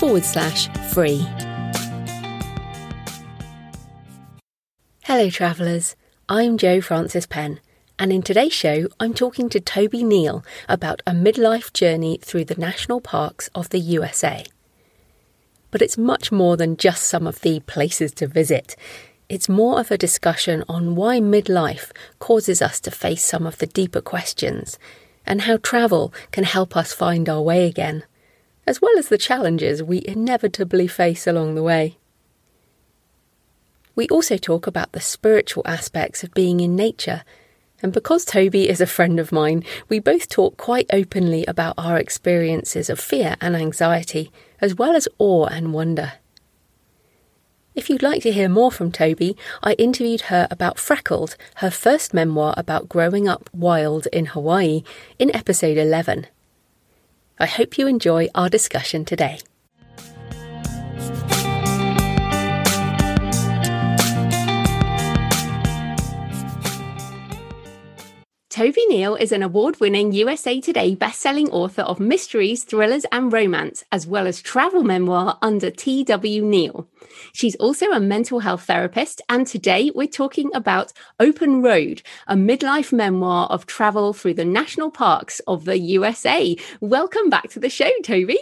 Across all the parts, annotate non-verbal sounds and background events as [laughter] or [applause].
forward slash free. Hello, travellers. I'm Jo Francis Penn, and in today's show, I'm talking to Toby Neal about a midlife journey through the national parks of the USA. But it's much more than just some of the places to visit. It's more of a discussion on why midlife causes us to face some of the deeper questions and how travel can help us find our way again, as well as the challenges we inevitably face along the way. We also talk about the spiritual aspects of being in nature and because Toby is a friend of mine, we both talk quite openly about our experiences of fear and anxiety, as well as awe and wonder. If you'd like to hear more from Toby, I interviewed her about Freckled, her first memoir about growing up wild in Hawaii, in episode 11. I hope you enjoy our discussion today. Toby Neal is an award winning USA Today best-selling author of mysteries, thrillers, and romance, as well as travel memoir under T.W. Neal. She's also a mental health therapist, and today we're talking about Open Road, a midlife memoir of travel through the national parks of the USA. Welcome back to the show, Toby.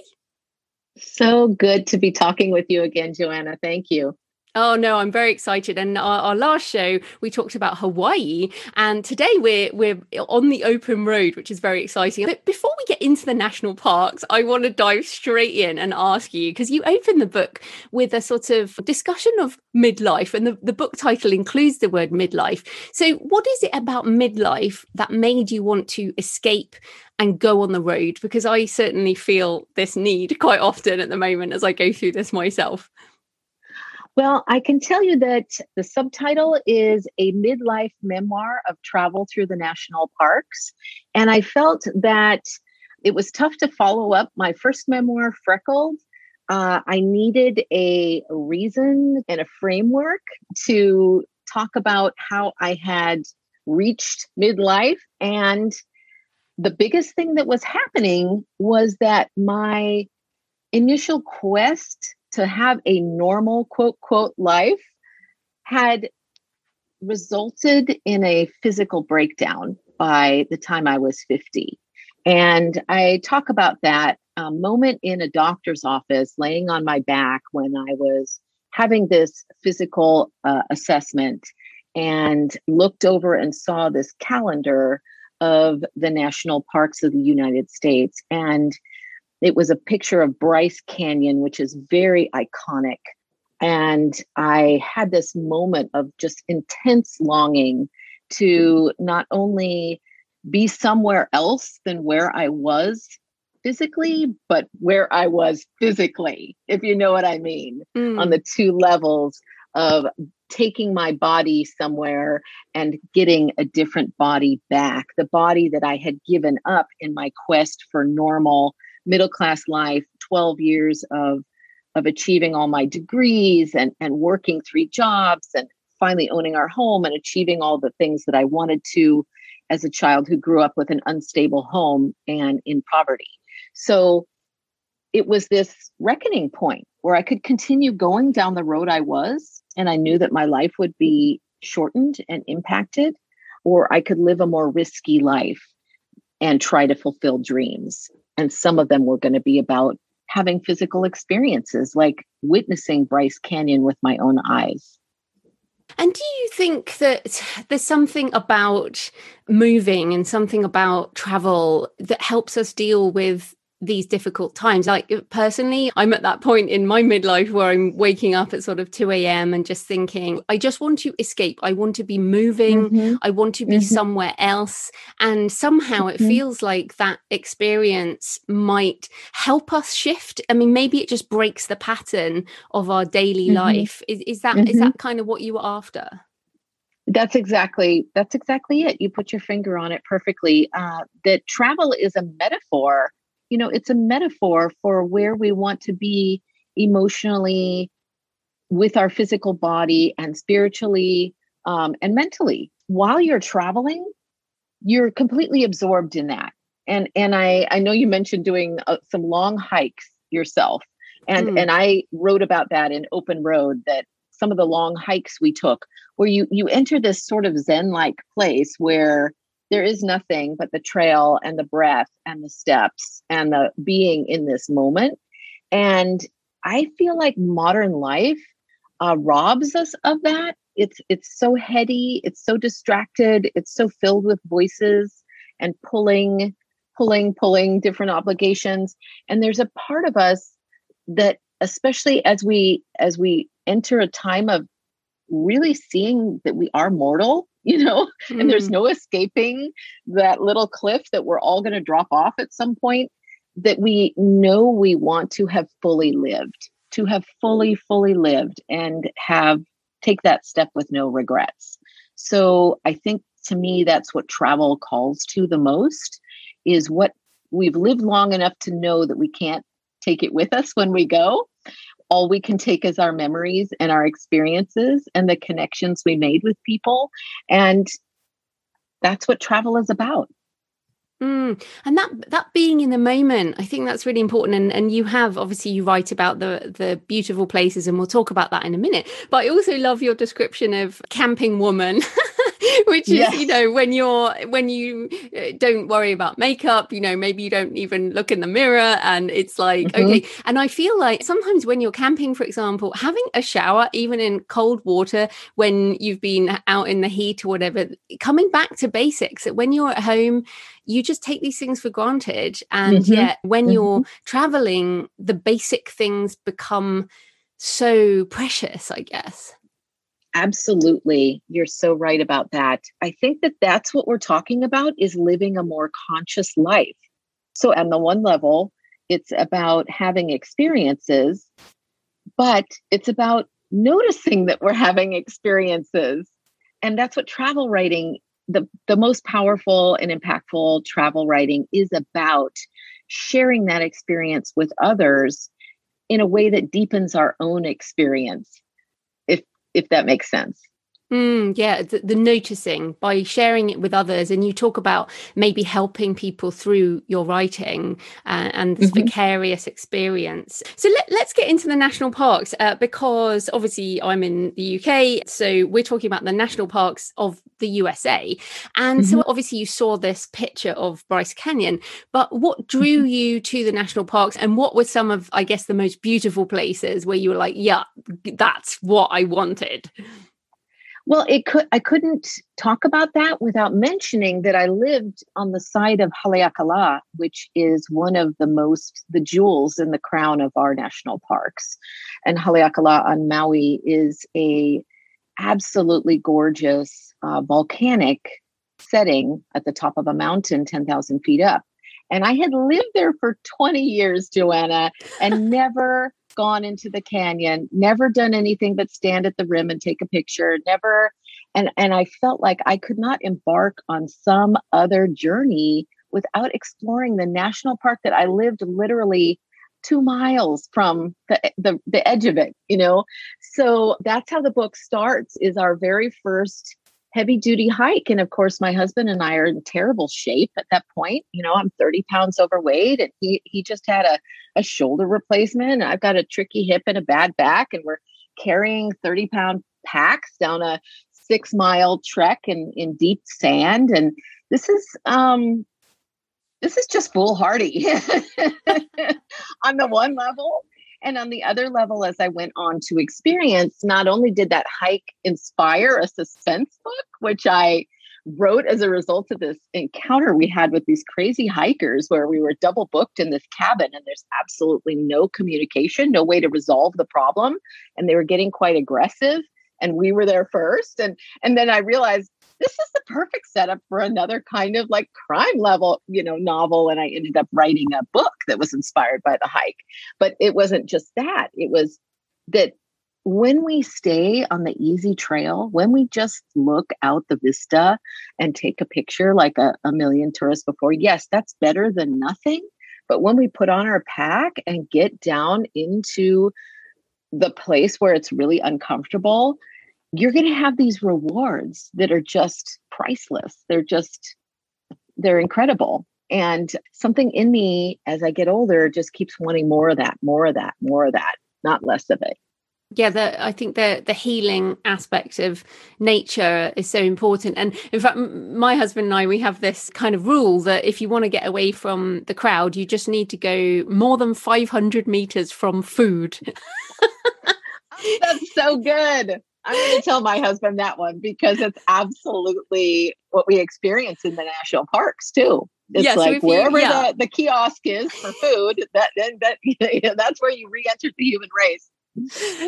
So good to be talking with you again, Joanna. Thank you. Oh no, I'm very excited. And our, our, last show we talked about Hawaii, and today we're we're on the open road, which is very exciting. But before we get into the national parks, I want to dive straight in and ask you because you open the book with a sort of discussion of midlife, and the, the book title includes the word midlife. So, what is it about midlife that made you want to escape and go on the road? Because I certainly feel this need quite often at the moment as I go through this myself. Well, I can tell you that the subtitle is a midlife memoir of travel through the national parks. And I felt that it was tough to follow up my first memoir, Freckled. Uh, I needed a reason and a framework to talk about how I had reached midlife. And the biggest thing that was happening was that my initial quest to have a normal quote quote life had resulted in a physical breakdown by the time I was 50. And I talk about that um, moment in a doctor's office, laying on my back when I was having this physical uh, assessment and looked over and saw this calendar of the national parks of the United States. And it was a picture of Bryce Canyon, which is very iconic. And I had this moment of just intense longing to not only be somewhere else than where I was physically, but where I was physically, if you know what I mean, mm. on the two levels of taking my body somewhere and getting a different body back, the body that I had given up in my quest for normal middle class life, 12 years of of achieving all my degrees and and working three jobs and finally owning our home and achieving all the things that I wanted to as a child who grew up with an unstable home and in poverty. So it was this reckoning point where I could continue going down the road I was, and I knew that my life would be shortened and impacted, or I could live a more risky life and try to fulfill dreams. And some of them were going to be about having physical experiences, like witnessing Bryce Canyon with my own eyes. And do you think that there's something about moving and something about travel that helps us deal with these difficult times. Like personally, I'm at that point in my midlife where I'm waking up at sort of 2 a.m. and just thinking, I just want to escape. I want to be moving. Mm-hmm. I want to be mm-hmm. somewhere else. And somehow it mm-hmm. feels like that experience might help us shift. I mean, maybe it just breaks the pattern of our daily mm-hmm. life. Is, is that is mm-hmm. that kind of what you were after? That's exactly that's exactly it. You put your finger on it perfectly. Uh, that travel is a metaphor you know, it's a metaphor for where we want to be emotionally with our physical body and spiritually um, and mentally. While you're traveling, you're completely absorbed in that. And and I I know you mentioned doing uh, some long hikes yourself, and mm. and I wrote about that in Open Road that some of the long hikes we took, where you you enter this sort of zen like place where there is nothing but the trail and the breath and the steps and the being in this moment. And I feel like modern life uh, robs us of that. It's it's so heady, it's so distracted, it's so filled with voices and pulling, pulling, pulling different obligations. And there's a part of us that, especially as we as we enter a time of really seeing that we are mortal you know, mm. [laughs] and there's mm. no escaping that little cliff that we're all going to drop off at some point that we know we want to have fully lived, to have fully, fully lived and have take that step with no regrets. So I think to me, that's what travel calls to the most is what we've lived long enough to know that we can't take it with us when we go all we can take is our memories and our experiences and the connections we made with people. And that's what travel is about. Mm. And that that being in the moment, I think that's really important. And and you have obviously you write about the the beautiful places, and we'll talk about that in a minute. But I also love your description of camping woman. [laughs] [laughs] which is yes. you know when you're when you uh, don't worry about makeup you know maybe you don't even look in the mirror and it's like mm-hmm. okay and i feel like sometimes when you're camping for example having a shower even in cold water when you've been out in the heat or whatever coming back to basics that when you're at home you just take these things for granted and mm-hmm. yet when mm-hmm. you're traveling the basic things become so precious i guess Absolutely. You're so right about that. I think that that's what we're talking about is living a more conscious life. So on the one level, it's about having experiences, but it's about noticing that we're having experiences. And that's what travel writing the, the most powerful and impactful travel writing is about sharing that experience with others in a way that deepens our own experience if that makes sense. Mm, yeah, the, the, noticing by sharing it with others, and you talk about maybe helping people through your writing uh, and this mm-hmm. vicarious experience. So let, us get into the national parks uh, because obviously I'm in the UK, so we're talking about the national parks of the USA. And mm-hmm. so obviously you saw this picture of Bryce Canyon, but what drew mm-hmm. you to the national parks, and what were some of, I guess, the most beautiful places where you were like, yeah, that's what I wanted? Well, it could I couldn't talk about that without mentioning that I lived on the side of Haleakala, which is one of the most the jewels in the crown of our national parks. And Haleakala on Maui is a absolutely gorgeous uh, volcanic setting at the top of a mountain 10,000 feet up. And I had lived there for 20 years, Joanna, and [laughs] never gone into the canyon, never done anything but stand at the rim and take a picture, never and and I felt like I could not embark on some other journey without exploring the national park that I lived literally 2 miles from the, the the edge of it, you know. So that's how the book starts is our very first heavy duty hike. And of course, my husband and I are in terrible shape at that point. You know, I'm 30 pounds overweight and he he just had a, a shoulder replacement. And I've got a tricky hip and a bad back. And we're carrying 30 pound packs down a six mile trek in, in deep sand. And this is um this is just foolhardy [laughs] on the one level. And on the other level, as I went on to experience, not only did that hike inspire a suspense book, which I wrote as a result of this encounter we had with these crazy hikers where we were double booked in this cabin and there's absolutely no communication, no way to resolve the problem. And they were getting quite aggressive and we were there first. And and then I realized this is the perfect setup for another kind of like crime level, you know, novel. And I ended up writing a book that was inspired by the hike. But it wasn't just that. It was that when we stay on the easy trail, when we just look out the vista and take a picture like a, a million tourists before, yes, that's better than nothing. But when we put on our pack and get down into the place where it's really uncomfortable, you're going to have these rewards that are just priceless. They're just, they're incredible. And something in me as I get older just keeps wanting more of that, more of that, more of that, not less of it yeah the, i think the the healing aspect of nature is so important and in fact my husband and i we have this kind of rule that if you want to get away from the crowd you just need to go more than 500 meters from food [laughs] oh, that's so good i'm going to tell my husband that one because it's absolutely what we experience in the national parks too it's yeah, like so wherever you, yeah. the, the kiosk is for food that, that [laughs] that's where you re-enter the human race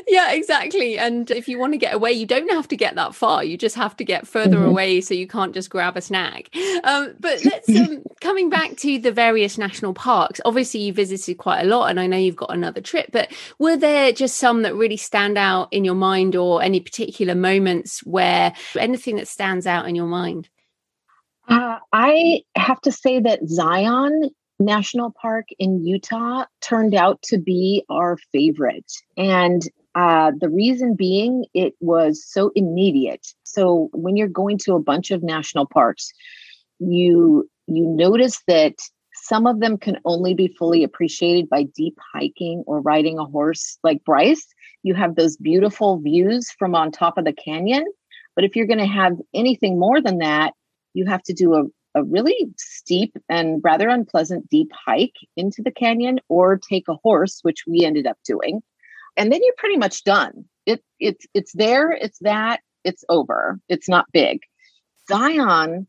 yeah, exactly. And if you want to get away, you don't have to get that far. You just have to get further mm-hmm. away so you can't just grab a snack. Um, but let's um, [laughs] coming back to the various national parks. Obviously, you visited quite a lot, and I know you've got another trip. But were there just some that really stand out in your mind, or any particular moments where anything that stands out in your mind? Uh, I have to say that Zion National Park in Utah turned out to be our favorite. And uh, the reason being, it was so immediate. So when you're going to a bunch of national parks, you you notice that some of them can only be fully appreciated by deep hiking or riding a horse like Bryce. You have those beautiful views from on top of the canyon. But if you're going to have anything more than that, you have to do a, a really steep and rather unpleasant deep hike into the canyon or take a horse which we ended up doing. And then you're pretty much done. It it's it's there it's that it's over. It's not big. Zion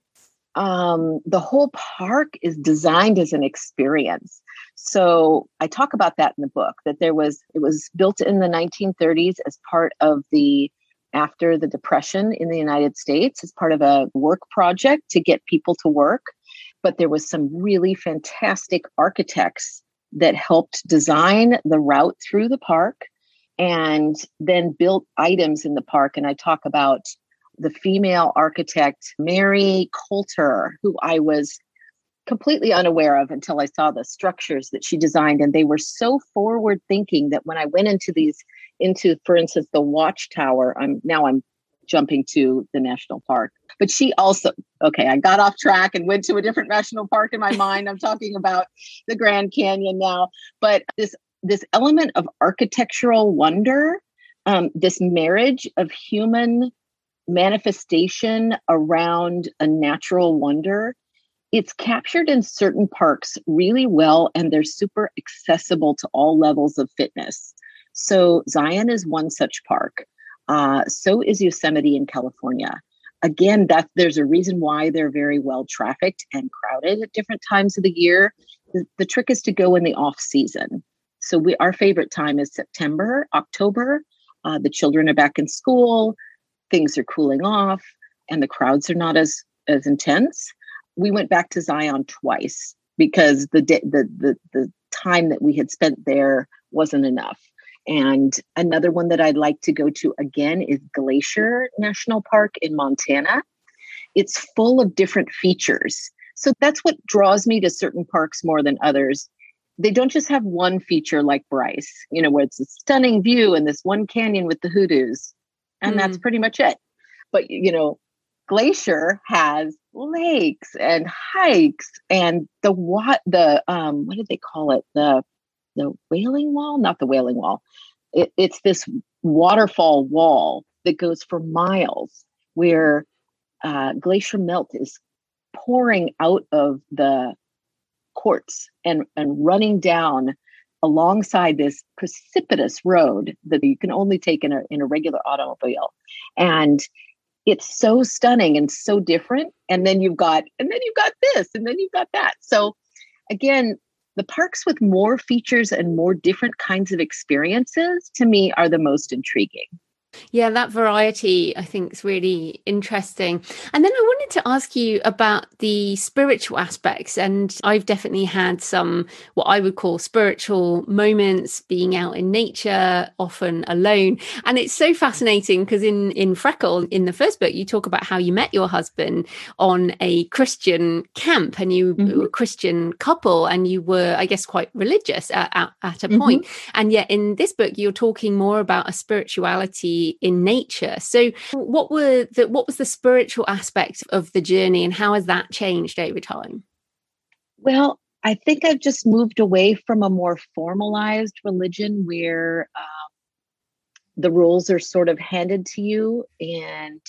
um, the whole park is designed as an experience. So i talk about that in the book that there was it was built in the 1930s as part of the after the Depression in the United States as part of a work project to get people to work. But there was some really fantastic architects that helped design the route through the park and then built items in the park. And I talk about the female architect, Mary Colter, who I was completely unaware of until I saw the structures that she designed. And they were so forward thinking that when I went into these into, for instance, the watchtower. I'm now I'm jumping to the national park. But she also, okay, I got off track and went to a different national park in my [laughs] mind. I'm talking about the Grand Canyon now. But this this element of architectural wonder, um, this marriage of human manifestation around a natural wonder, it's captured in certain parks really well, and they're super accessible to all levels of fitness. So Zion is one such park. Uh, so is Yosemite in California. Again, that there's a reason why they're very well trafficked and crowded at different times of the year. The, the trick is to go in the off season. So we our favorite time is September, October. Uh, the children are back in school, things are cooling off, and the crowds are not as as intense. We went back to Zion twice because the the the the time that we had spent there wasn't enough. And another one that I'd like to go to again is Glacier National Park in Montana. It's full of different features. So that's what draws me to certain parks more than others. They don't just have one feature like Bryce, you know, where it's a stunning view and this one canyon with the hoodoos, and mm. that's pretty much it. But, you know, Glacier has lakes and hikes and the what the um what did they call it the the Wailing Wall, not the Wailing Wall. It, it's this waterfall wall that goes for miles where uh, glacier melt is pouring out of the quartz and, and running down alongside this precipitous road that you can only take in a, in a regular automobile. And it's so stunning and so different. And then you've got, and then you've got this, and then you've got that. So again, the parks with more features and more different kinds of experiences to me are the most intriguing. Yeah, that variety I think is really interesting. And then I wanted to ask you about the spiritual aspects. And I've definitely had some what I would call spiritual moments being out in nature, often alone. And it's so fascinating because in, in Freckle, in the first book, you talk about how you met your husband on a Christian camp and you mm-hmm. were a Christian couple and you were, I guess, quite religious at, at, at a mm-hmm. point. And yet in this book, you're talking more about a spirituality in nature. So what were the what was the spiritual aspect of the journey and how has that changed over time? Well, I think I've just moved away from a more formalized religion where um, the rules are sort of handed to you and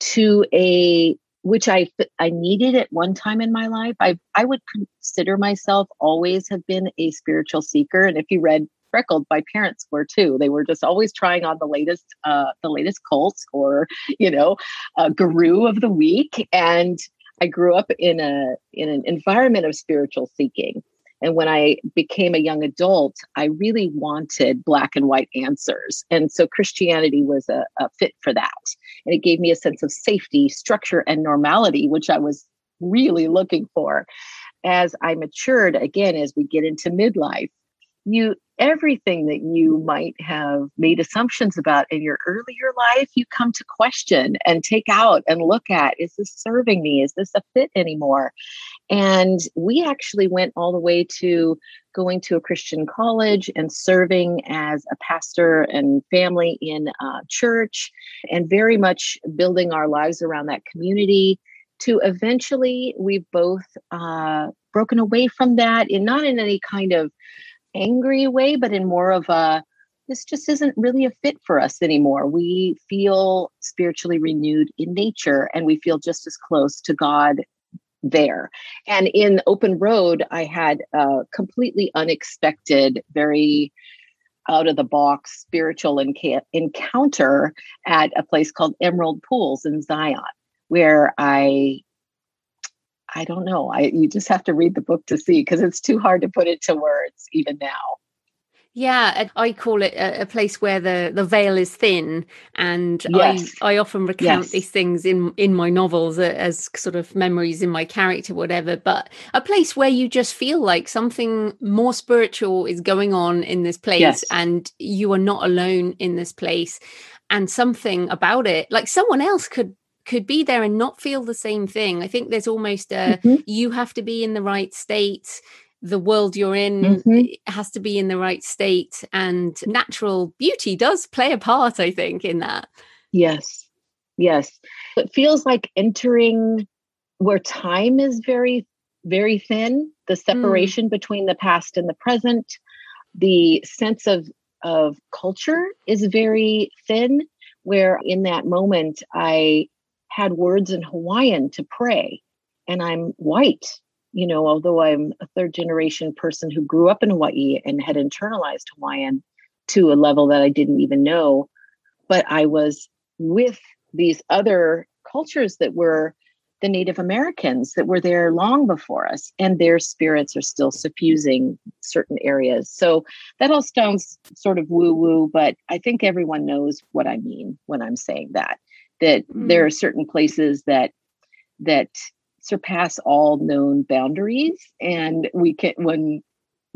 to a which I I needed at one time in my life. I I would consider myself always have been a spiritual seeker. And if you read freckled my parents were too they were just always trying on the latest uh the latest cults or [laughs] you know a guru of the week and i grew up in a in an environment of spiritual seeking and when I became a young adult, I really wanted black and white answers. And so Christianity was a, a, fit for that. And it gave me a sense of safety, structure, and normality, which I was really looking for. As I matured, again, as we get into midlife, you everything that you might have made assumptions about in your earlier life you come to question and take out and look at is this serving me? Is this a fit anymore? And we actually went all the way to going to a christian college and serving as a pastor and family in a church and very much building our lives around that community to eventually we've both uh, broken away from that and not in any kind of angry way, but in more of a this just isn't really a fit for us anymore. We feel spiritually renewed in nature and we feel just as close to God there. And in Open Road, I had a completely unexpected, very out of the box spiritual encounter at a place called Emerald Pools in Zion, where I I don't know. I you just have to read the book to see because it's too hard to put into words even now. Yeah, I call it a, a, place where the, the veil is thin, and yes. I I often recount yes. these things in in my novels uh, as sort of memories in my character, whatever. But a place where you just feel like something more spiritual is going on in this place, yes. and you are not alone in this place, and something about it, like someone else could could be there and not feel the same thing. I think there's almost a mm-hmm. you have to be in the right state. The world you're in mm-hmm. has to be in the right state, and natural beauty does play a part, I think, in that. Yes, yes. It feels like entering where time is very, very thin, the mm. separation mm. between the past and the present, the sense of of culture is very thin where in that moment i had words in Hawaiian to pray. And I'm white, you know, although I'm a third generation person who grew up in Hawaii and had internalized Hawaiian to a level that I didn't even know. But I was with these other cultures that were the Native Americans that were there long before us, and their spirits are still suffusing certain areas. So that all sounds sort of woo woo, but I think everyone knows what I mean when I'm saying that that mm. there are certain places that that surpass all known boundaries and we can when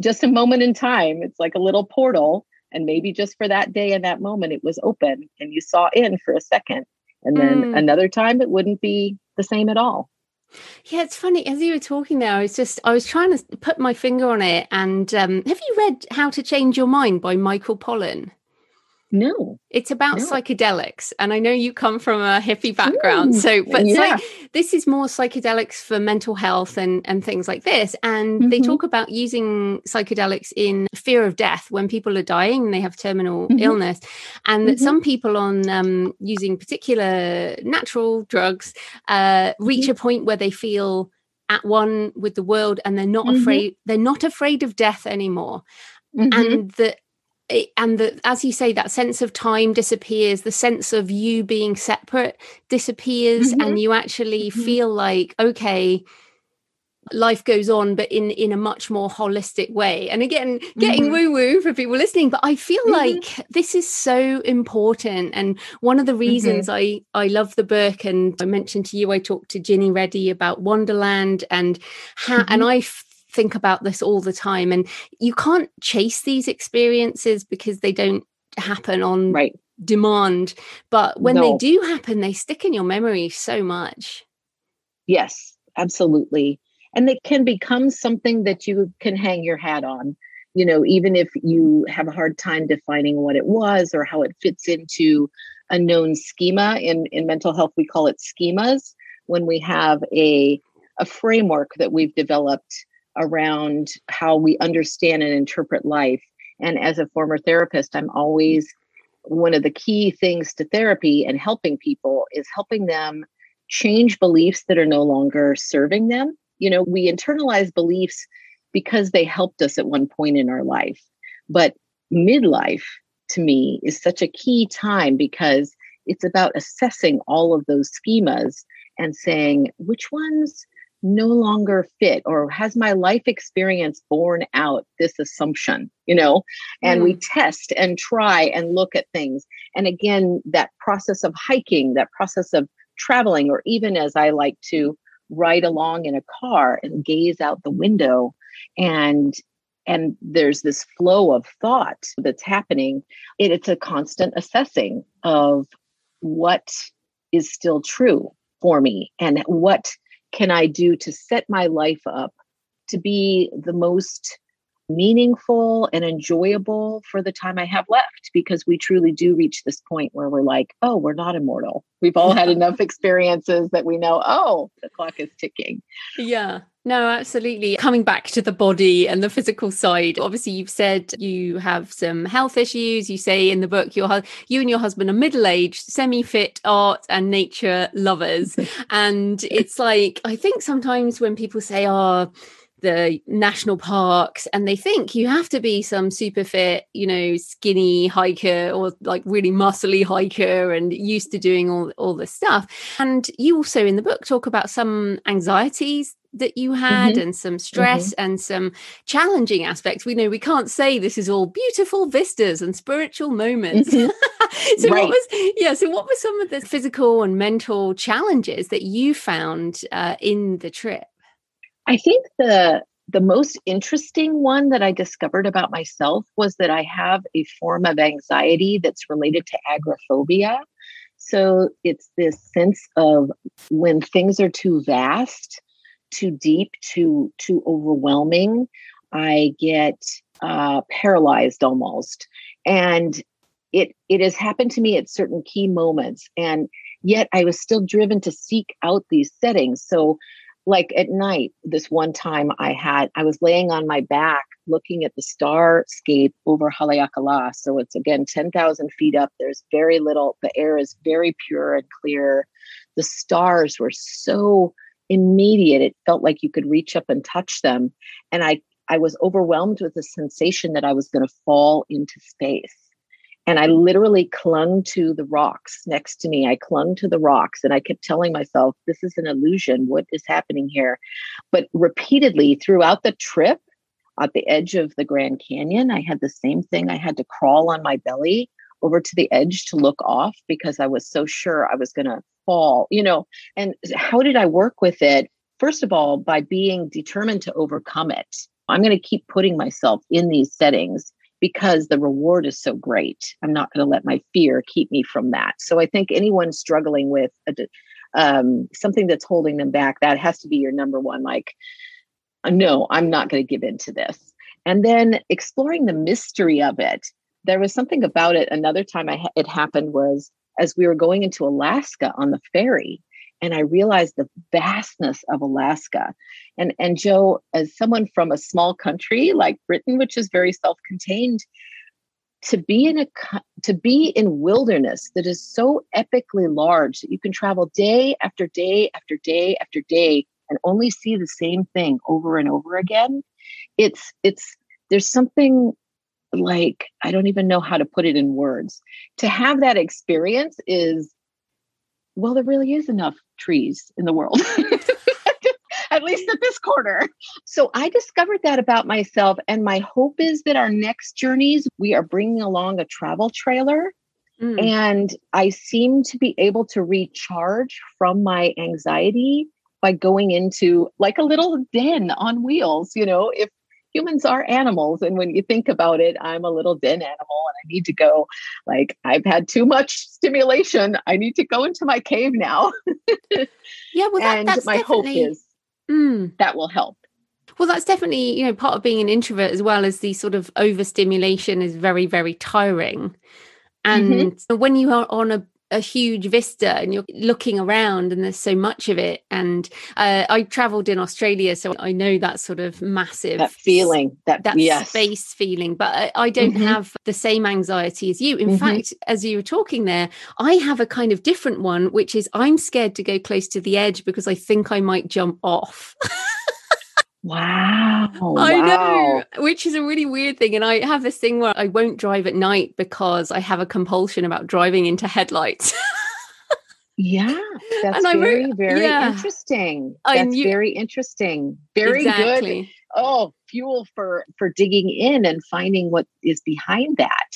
just a moment in time it's like a little portal and maybe just for that day and that moment it was open and you saw in for a second and then mm. another time it wouldn't be the same at all yeah, it's funny. As you were talking there, I was just I was trying to put my finger on it. And um, have you read How to Change Your Mind by Michael Pollan? No. It's about no. psychedelics. And I know you come from a hippie background. Mm, so, but yeah. this is more psychedelics for mental health and, and things like this. And mm-hmm. they talk about using psychedelics in fear of death when people are dying and they have terminal mm-hmm. illness. And that mm-hmm. some people on um, using particular natural drugs uh, reach mm-hmm. a point where they feel at one with the world and they're not mm-hmm. afraid they're not afraid of death anymore mm-hmm. and that and the, as you say that sense of time disappears the sense of you being separate disappears mm-hmm. and you actually mm-hmm. feel like okay life goes on but in in a much more holistic way and again getting mm-hmm. woo woo for people listening but i feel mm-hmm. like this is so important and one of the reasons mm-hmm. i i love the book and i mentioned to you i talked to ginny reddy about wonderland and how and mm-hmm. i think about this all the time. And you can't chase these experiences because they don't happen on right. demand. But when no. they do happen they stick in your memory so much. Yes absolutely. And they can become something that you can hang your hat on you know even if you have a hard time defining what it was or how it fits into a known schema. In in mental health we call it schemas. When we have a a framework that we've developed around how we understand and interpret life. And as a former therapist, I'm always one of the key things to therapy and helping people is helping them change beliefs that are no longer serving them. You know, we internalize beliefs because they helped us at one point in our life. But midlife to me is such a key time because it's about assessing all of those schemas and saying which ones no longer fit or has my life experience borne out this assumption you know and mm. we test and try and look at things and again that process of hiking that process of traveling or even as i like to ride along in a car and gaze out the window and and there's this flow of thought that's happening it, it's a constant assessing of what is still true for me and what can I do to set my life up to be the most meaningful and enjoyable for the time I have left because we truly do reach this point where we're like, oh, we're not immortal. We've all had [laughs] enough experiences that we know, oh, the clock is ticking. Yeah. No, absolutely. Coming back to the body and the physical side, obviously you've said you have some health issues. You say in the book your you and your husband are middle-aged, semi-fit art and nature lovers. [laughs] and it's like I think sometimes when people say, "Oh, the national parks and they think you have to be some super fit you know skinny hiker or like really muscly hiker and used to doing all, all this stuff and you also in the book talk about some anxieties that you had mm-hmm. and some stress mm-hmm. and some challenging aspects we know we can't say this is all beautiful vistas and spiritual moments mm-hmm. [laughs] so right. what was yeah so what were some of the physical and mental challenges that you found uh, in the trip I think the the most interesting one that I discovered about myself was that I have a form of anxiety that's related to agoraphobia. So it's this sense of when things are too vast, too deep, too too overwhelming, I get uh, paralyzed almost. And it it has happened to me at certain key moments, and yet I was still driven to seek out these settings. So like at night this one time i had i was laying on my back looking at the starscape over haleakala. So it's again 10,000 feet up. There's very little the air is very pure and clear. The stars were so immediate it felt like you could reach up and touch them. And i i was overwhelmed with the sensation that i was going to fall into space and I literally clung to the rocks next to me. I clung to the rocks and I kept telling myself, this is an illusion. What is happening here? But repeatedly throughout the trip, at the edge of the Grand Canyon, I had the same thing. I had to crawl on my belly over to the edge to look off because I was so sure I was going to fall, you know. And how did I work with it? First of all, by being determined to overcome it. I'm going to keep putting myself in these settings because the reward is so great. I'm not going to let my fear keep me from that. So I think anyone struggling with a, um, something that's holding them back, that has to be your number one. Like, uh, no, I'm not going to give in to this. And then exploring the mystery of it. There was something about it. Another time I, it happened was as we were going into Alaska on the ferry, and I realized the vastness of Alaska. And and Jo, as someone from a small country like Britain, which is very self-contained, to be in a to be in wilderness that is so epically large that you can travel day after day after day after day and only see the same thing over and over again it's it's there's something like I don't even know how to put it in words. To have that experience is well, there really is enough trees in the world. [laughs] at least at this corner. So I discovered that about myself. And my hope is that our next journeys, we are bringing along a travel trailer. Mm. And I seem to be able to recharge from my anxiety by going into like a little den on wheels. You know, if humans are animals. And when you think about it, I'm a little den animal and I need to go, like, I've had too much stimulation. I need to go into my cave now. [laughs] yeah, well, that, and my hope is mm. that will help. Well, that's definitely, you know, part of being an introvert as well as the sort of overstimulation is very, very tiring. And mm-hmm. when you are on a a huge vista and you're looking around and there's so much of it and uh, i traveled in australia so i know that sort of massive that feeling that, that yes. space feeling but i, I don't mm-hmm. have the same anxiety as you in mm-hmm. fact as you were talking there i have a kind of different one which is i'm scared to go close to the edge because i think i might jump off [laughs] Wow. I wow. know, which is a really weird thing. And I have this thing where I won't drive at night because I have a compulsion about driving into headlights. yeah, [laughs] that's and very, wrote, very yeah. interesting. That's you, very interesting. Very exactly. good. Oh, fuel for for digging in and finding what is behind that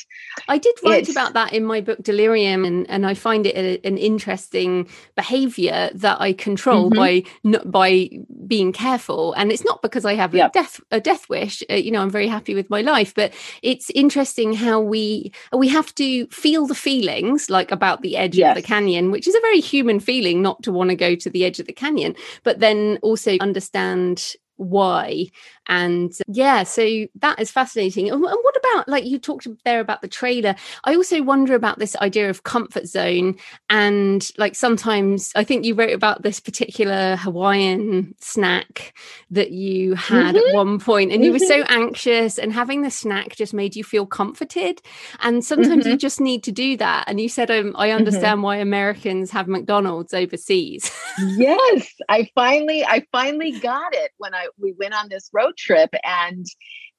i did write it's, about that in my book delirium and and i find it a, an interesting behavior that i control mm-hmm. by by being careful and it's not because i have yep. a death a death wish uh, you know i'm very happy with my life but it's interesting how we we have to feel the feelings like about the edge yes. of the canyon which is a very human feeling not to want to go to the edge of the canyon but then also understand why and yeah so that is fascinating and, what about like you talked there about the trailer i also wonder about this idea of comfort zone and like sometimes i think you wrote about this particular hawaiian snack that you had mm-hmm. at one point and mm-hmm. you were so mm-hmm. anxious and having the snack just made you feel comforted and sometimes mm-hmm. you just need to do that and you said um, i mm-hmm. understand why americans have mcdonald's overseas yes i finally i finally got it when i we went on this road trip and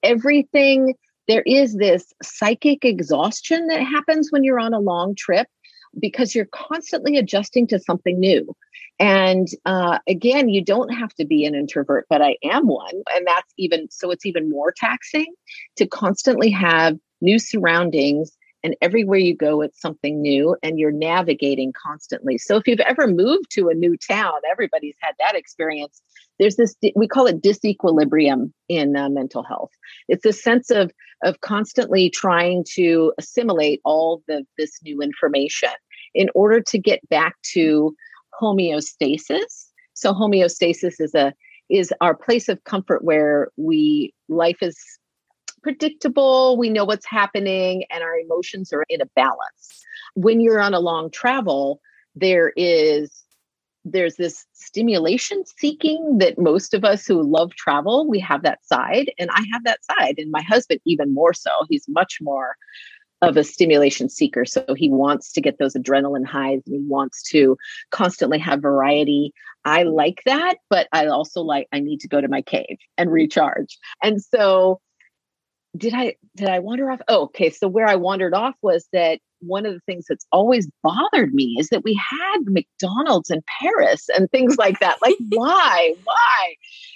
everything there is this psychic exhaustion that happens when you're on a long trip because you're constantly adjusting to something new. And uh, again you don't have to be an introvert but i am one and that's even so it's even more taxing to constantly have new surroundings and everywhere you go it's something new and you're navigating constantly. So if you've ever moved to a new town everybody's had that experience. There's this we call it disequilibrium in uh, mental health. It's a sense of of constantly trying to assimilate all the this new information in order to get back to homeostasis. So homeostasis is a is our place of comfort where we life is predictable we know what's happening and our emotions are in a balance. When you're on a long travel there is there's this stimulation seeking that most of us who love travel we have that side and i have that side and my husband even more so. He's much more of a stimulation seeker so he wants to get those adrenaline highs and he wants to constantly have variety. I like that but i also like i need to go to my cave and recharge. And so did i did i wander off oh okay so where i wandered off was that one of the things that's always bothered me is that we had McDonald's in Paris and things like that. Like, [laughs] why? Why?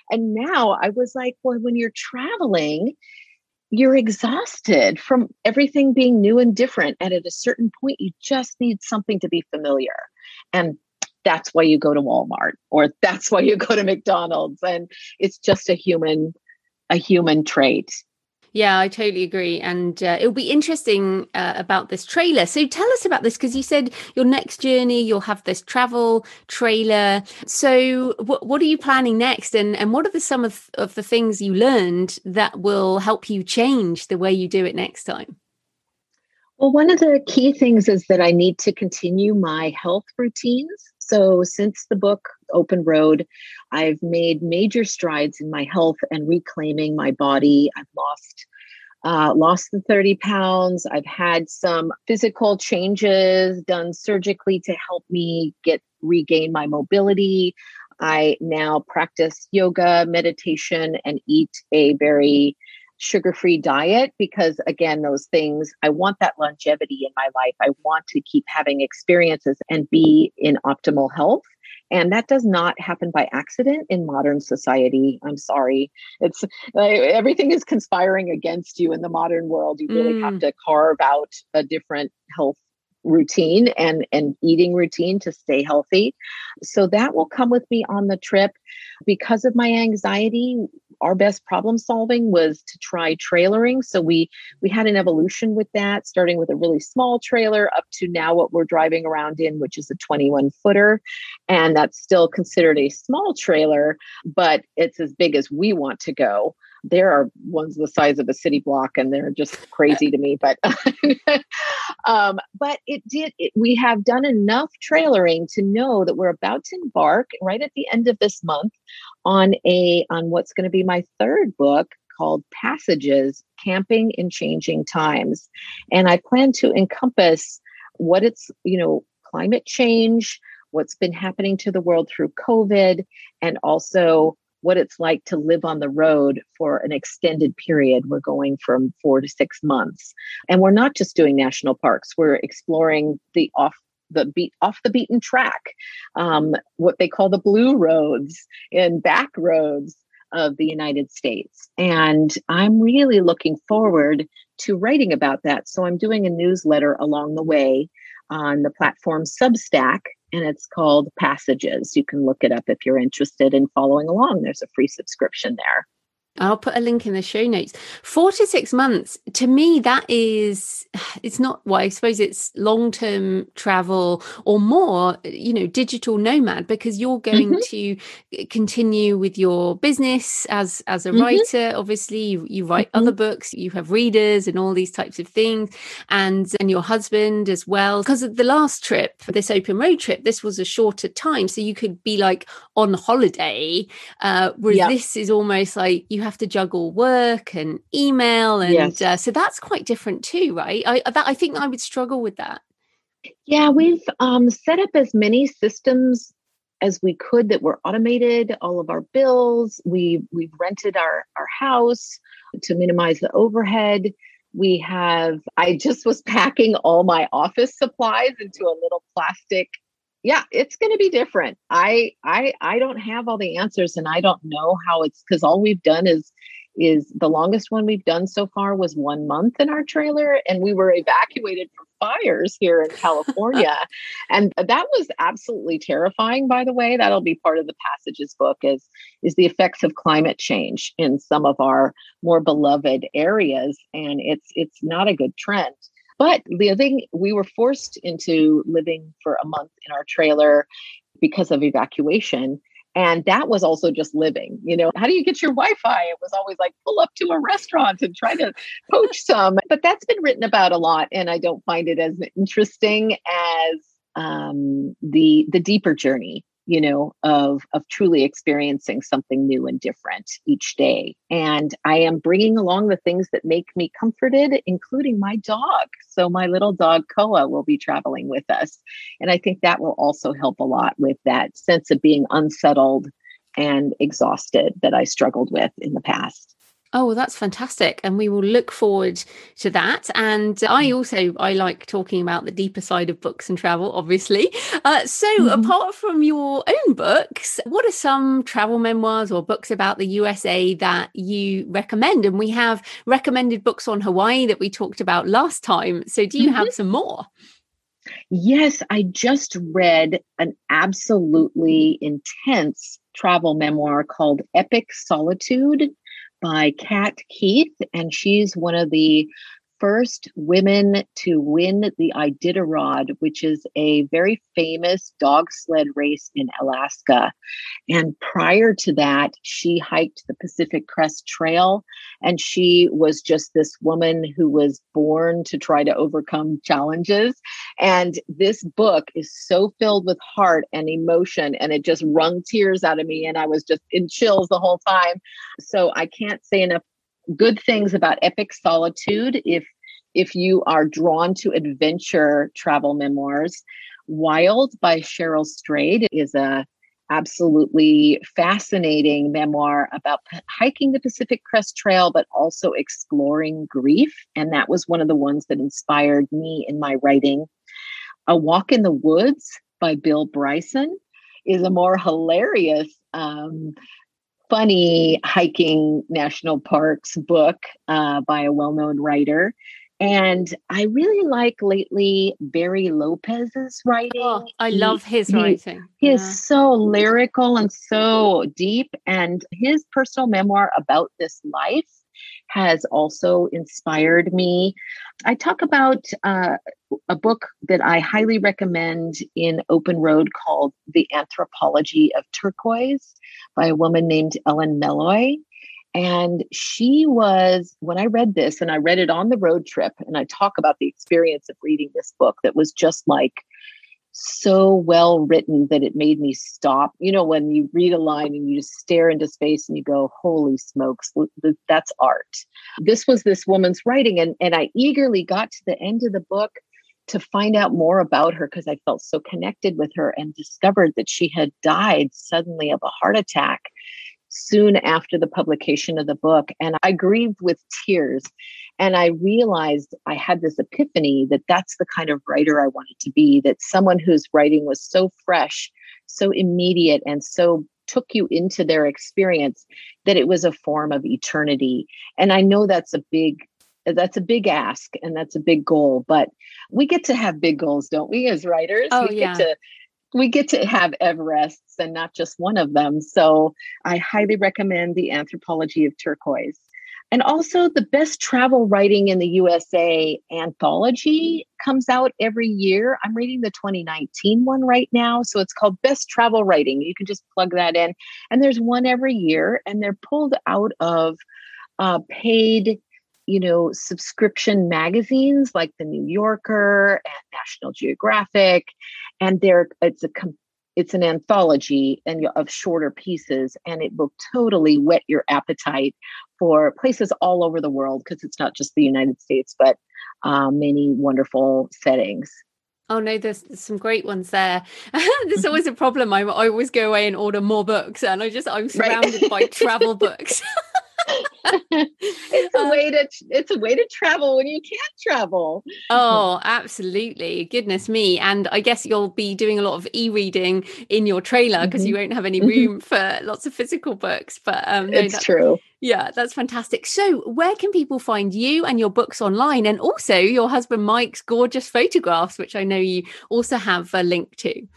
And now I was like, well, when you're traveling, you're exhausted from everything being new and different. And at a certain point, you just need something to be familiar. And that's why you go to Walmart or that's why you go to McDonald's. And it's just a human, a human trait. Yeah, I totally agree. And uh, it'll be interesting uh, about this trailer. So tell us about this because you said your next journey, you'll have this travel trailer. So what, what are you planning next? And, and what are the, some of, of the things you learned that will help you change the way you do it next time? Well, one of the key things is that I need to continue my health routines. So, since the book Open Road, I've made major strides in my health and reclaiming my body. I've lost uh, lost the 30 pounds. I've had some physical changes done surgically to help me get regain my mobility. I now practice yoga, meditation, and eat a very sugar free diet because, again, those things, I want that longevity in my life. I want to keep having experiences and be in optimal health. And that does not happen by accident in modern society. I'm sorry. It's everything is conspiring against you in the modern world. You really mm. have to carve out a different health routine and and eating routine to stay healthy so that will come with me on the trip because of my anxiety our best problem solving was to try trailering so we we had an evolution with that starting with a really small trailer up to now what we're driving around in which is a 21 footer and that's still considered a small trailer but it's as big as we want to go there are ones the size of a city block and they're just crazy to me but [laughs] um, but it did it, we have done enough trailering to know that we're about to embark right at the end of this month on a on what's going to be my third book called passages camping in changing times. And i plan to encompass what it's you know climate change what's been happening to the world through covid and also what it's like to live on the road for an extended period. We're going from four to six months. And we're not just doing national parks, we're exploring the off the beat off the beaten track, um, what they call the blue roads and back roads of the United States. And I'm really looking forward to writing about that. So I'm doing a newsletter along the way on the platform Substack and it's called Passages. You can look it up if you're interested in following along. There's a free subscription there. I'll put a link in the show notes. Four to six months, to me, that is, [sighs] it's not, well, I suppose it's long term travel or more, you know, digital nomad, because you're going mm-hmm. to continue with your business as as a mm-hmm. writer. Obviously, you, you write mm-hmm. other books, you have readers and all these types of things, and and your husband as well. Because of the last trip, this open road trip, this was a shorter time. So you could be like on holiday, uh, whereas yep. this is almost like you have to juggle work and email and yes. uh, so that's quite different too right? I that, i think i would struggle with that. Yeah we've um, set up as many systems as we could that were automated all of our bills. We we've rented our our house to minimize the overhead. We have i just was packing all my office supplies into a little plastic yeah it's going to be different. I i i don't have all the answers and i don't know how it's because all we've done is is the longest one we've done so far was one month in our trailer and we were evacuated from fires here in california. [laughs] And that was absolutely terrifying by the way. That'll be part of the passages book is is the effects of climate change in some of our more beloved areas and it's it's not a good trend but thing, we were forced into living for a month in our trailer because of evacuation. And that was also just living. You know, how do you get your Wi Fi? It was always like pull up to a restaurant and try to poach some. But that's been written about a lot. And I don't find it as interesting as um, the the deeper journey you know of of truly experiencing something new and different each day. And i am bringing along the things that make me comforted including my dog. So my little dog koa will be traveling with us. And i think that will also help a lot with that sense of being unsettled and exhausted that i struggled with in the past Oh, well, that's fantastic. And we will look forward to that. And I mm. also, I like talking about the deeper side of books and travel, obviously. Uh, so mm-hmm. apart from your own books, what are some travel memoirs or books about the USA that you recommend? And we have recommended books on Hawaii that we talked about last time. So do you mm-hmm. have some more? Yes, I just read an absolutely intense travel memoir called Epic Solitude by Kat Keith, and she's one of the first women to win the Iditarod, which is a very famous dog sled race in Alaska. And prior to that, she hiked the Pacific Crest Trail. And she was just this woman who was born to try to overcome challenges. And this book is so filled with heart and emotion, and it just wrung tears out of me. And I was just in chills the whole time. So I can't say enough good things about epic solitude if if you are drawn to adventure travel memoirs wild by cheryl strayed is a absolutely fascinating memoir about hiking the Pacific Crest Trail, but also exploring grief. And that was one of the ones that inspired me in my writing. A Walk in the Woods by Bill Bryson is a more hilarious, um, funny hiking national parks book uh, by a well known writer. And I really like lately Barry Lopez's writing. Oh, I he, love his he, writing. He yeah. is so lyrical and so deep. And his personal memoir about this life has also inspired me. I talk about uh, a book that I highly recommend in Open Road called The Anthropology of Turquoise by a woman named Ellen Meloy. And she was, when I read this, and I read it on the road trip, and I talk about the experience of reading this book that was just like so well written that it made me stop. You know, when you read a line and you just stare into space and you go, holy smokes, that's art. This was this woman's writing. And, and I eagerly got to the end of the book to find out more about her because I felt so connected with her and discovered that she had died suddenly of a heart attack soon after the publication of the book. And I grieved with tears. And I realized I had this epiphany that that's the kind of writer I wanted to be, that someone whose writing was so fresh, so immediate, and so took you into their experience that it was a form of eternity. And I know that's a big that's a big ask and that's a big goal but we get to have big goals don't we as writers oh, we yeah. get to we get to have Everests and not just one of them. So I highly recommend the Anthropology of Turquoise. And also, the best travel writing in the USA anthology comes out every year. I'm reading the 2019 one right now. So it's called Best Travel Writing. You can just plug that in. And there's one every year, and they're pulled out of uh, paid you know subscription magazines like the new yorker and national geographic and there it's a it's an anthology and of shorter pieces and it will totally whet your appetite for places all over the world because it's not just the united states but uh, many wonderful settings Oh no, there's, some great ones there. [laughs] there's mm-hmm. always a problem. I, I always go away and order more books, and I just I'm surrounded right. by travel books. [laughs] [laughs] it's a uh, way to it's a way to travel when you can't travel. Oh, absolutely. Goodness me. And I guess you'll be doing a lot of e-reading in your trailer because mm-hmm. you won't have any mm-hmm. room for lots of physical books. But um no, it's true. Yeah, that's fantastic. So, where can people find you and your books online and also your husband Mike's gorgeous photographs, which I know you also have a link to?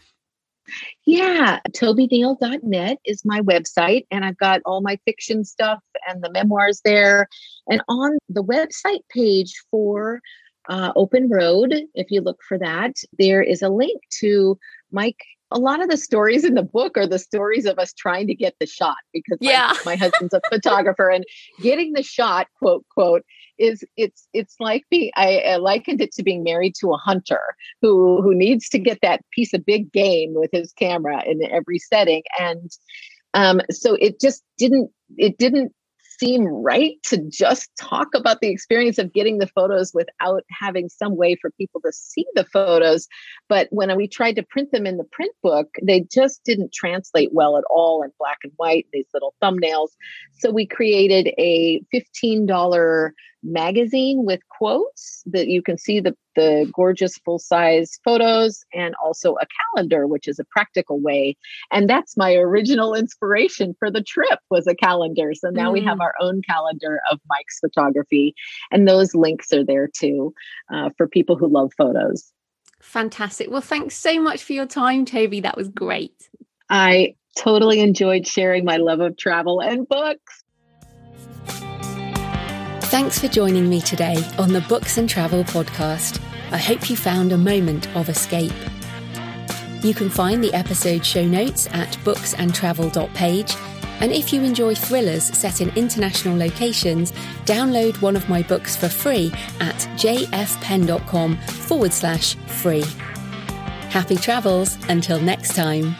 Yeah, tobyneal.net is my website, and I've got all my fiction stuff and the memoirs there. And on the website page for uh, Open Road, if you look for that, there is a link to Mike. A lot of the stories in the book are the stories of us trying to get the shot because yeah. my, my husband's a photographer and getting the shot, quote, quote, is it's it's like I, I, likened it to being married to a hunter who who needs to get that piece of big game with his camera in every setting and um, so it just didn't it didn't seem right to just talk about the experience of getting the photos without having some way for people to see the photos. But when we tried to print them in the print book, they just didn't translate well at all in black and white, these little thumbnails. So we created a $15 magazine with quotes that you can see the, the gorgeous full size photos and also a calendar which is a practical way. And that's my original inspiration for the trip was a calendar. So now mm. we have mm. our own calendar of mike's photography and those links are there too uh, for people who love photos. Fantastic. Well thanks so much for your time toby. That was great. I totally enjoyed sharing my love of travel and books Thanks for joining me today on the Books and Travel podcast. I hope you found a moment of escape. You can find the episode show notes at booksandtravel.page. And if you enjoy thrillers set in international locations, download one of my books for free at jfpenn.com forward slash free. Happy travels until next time.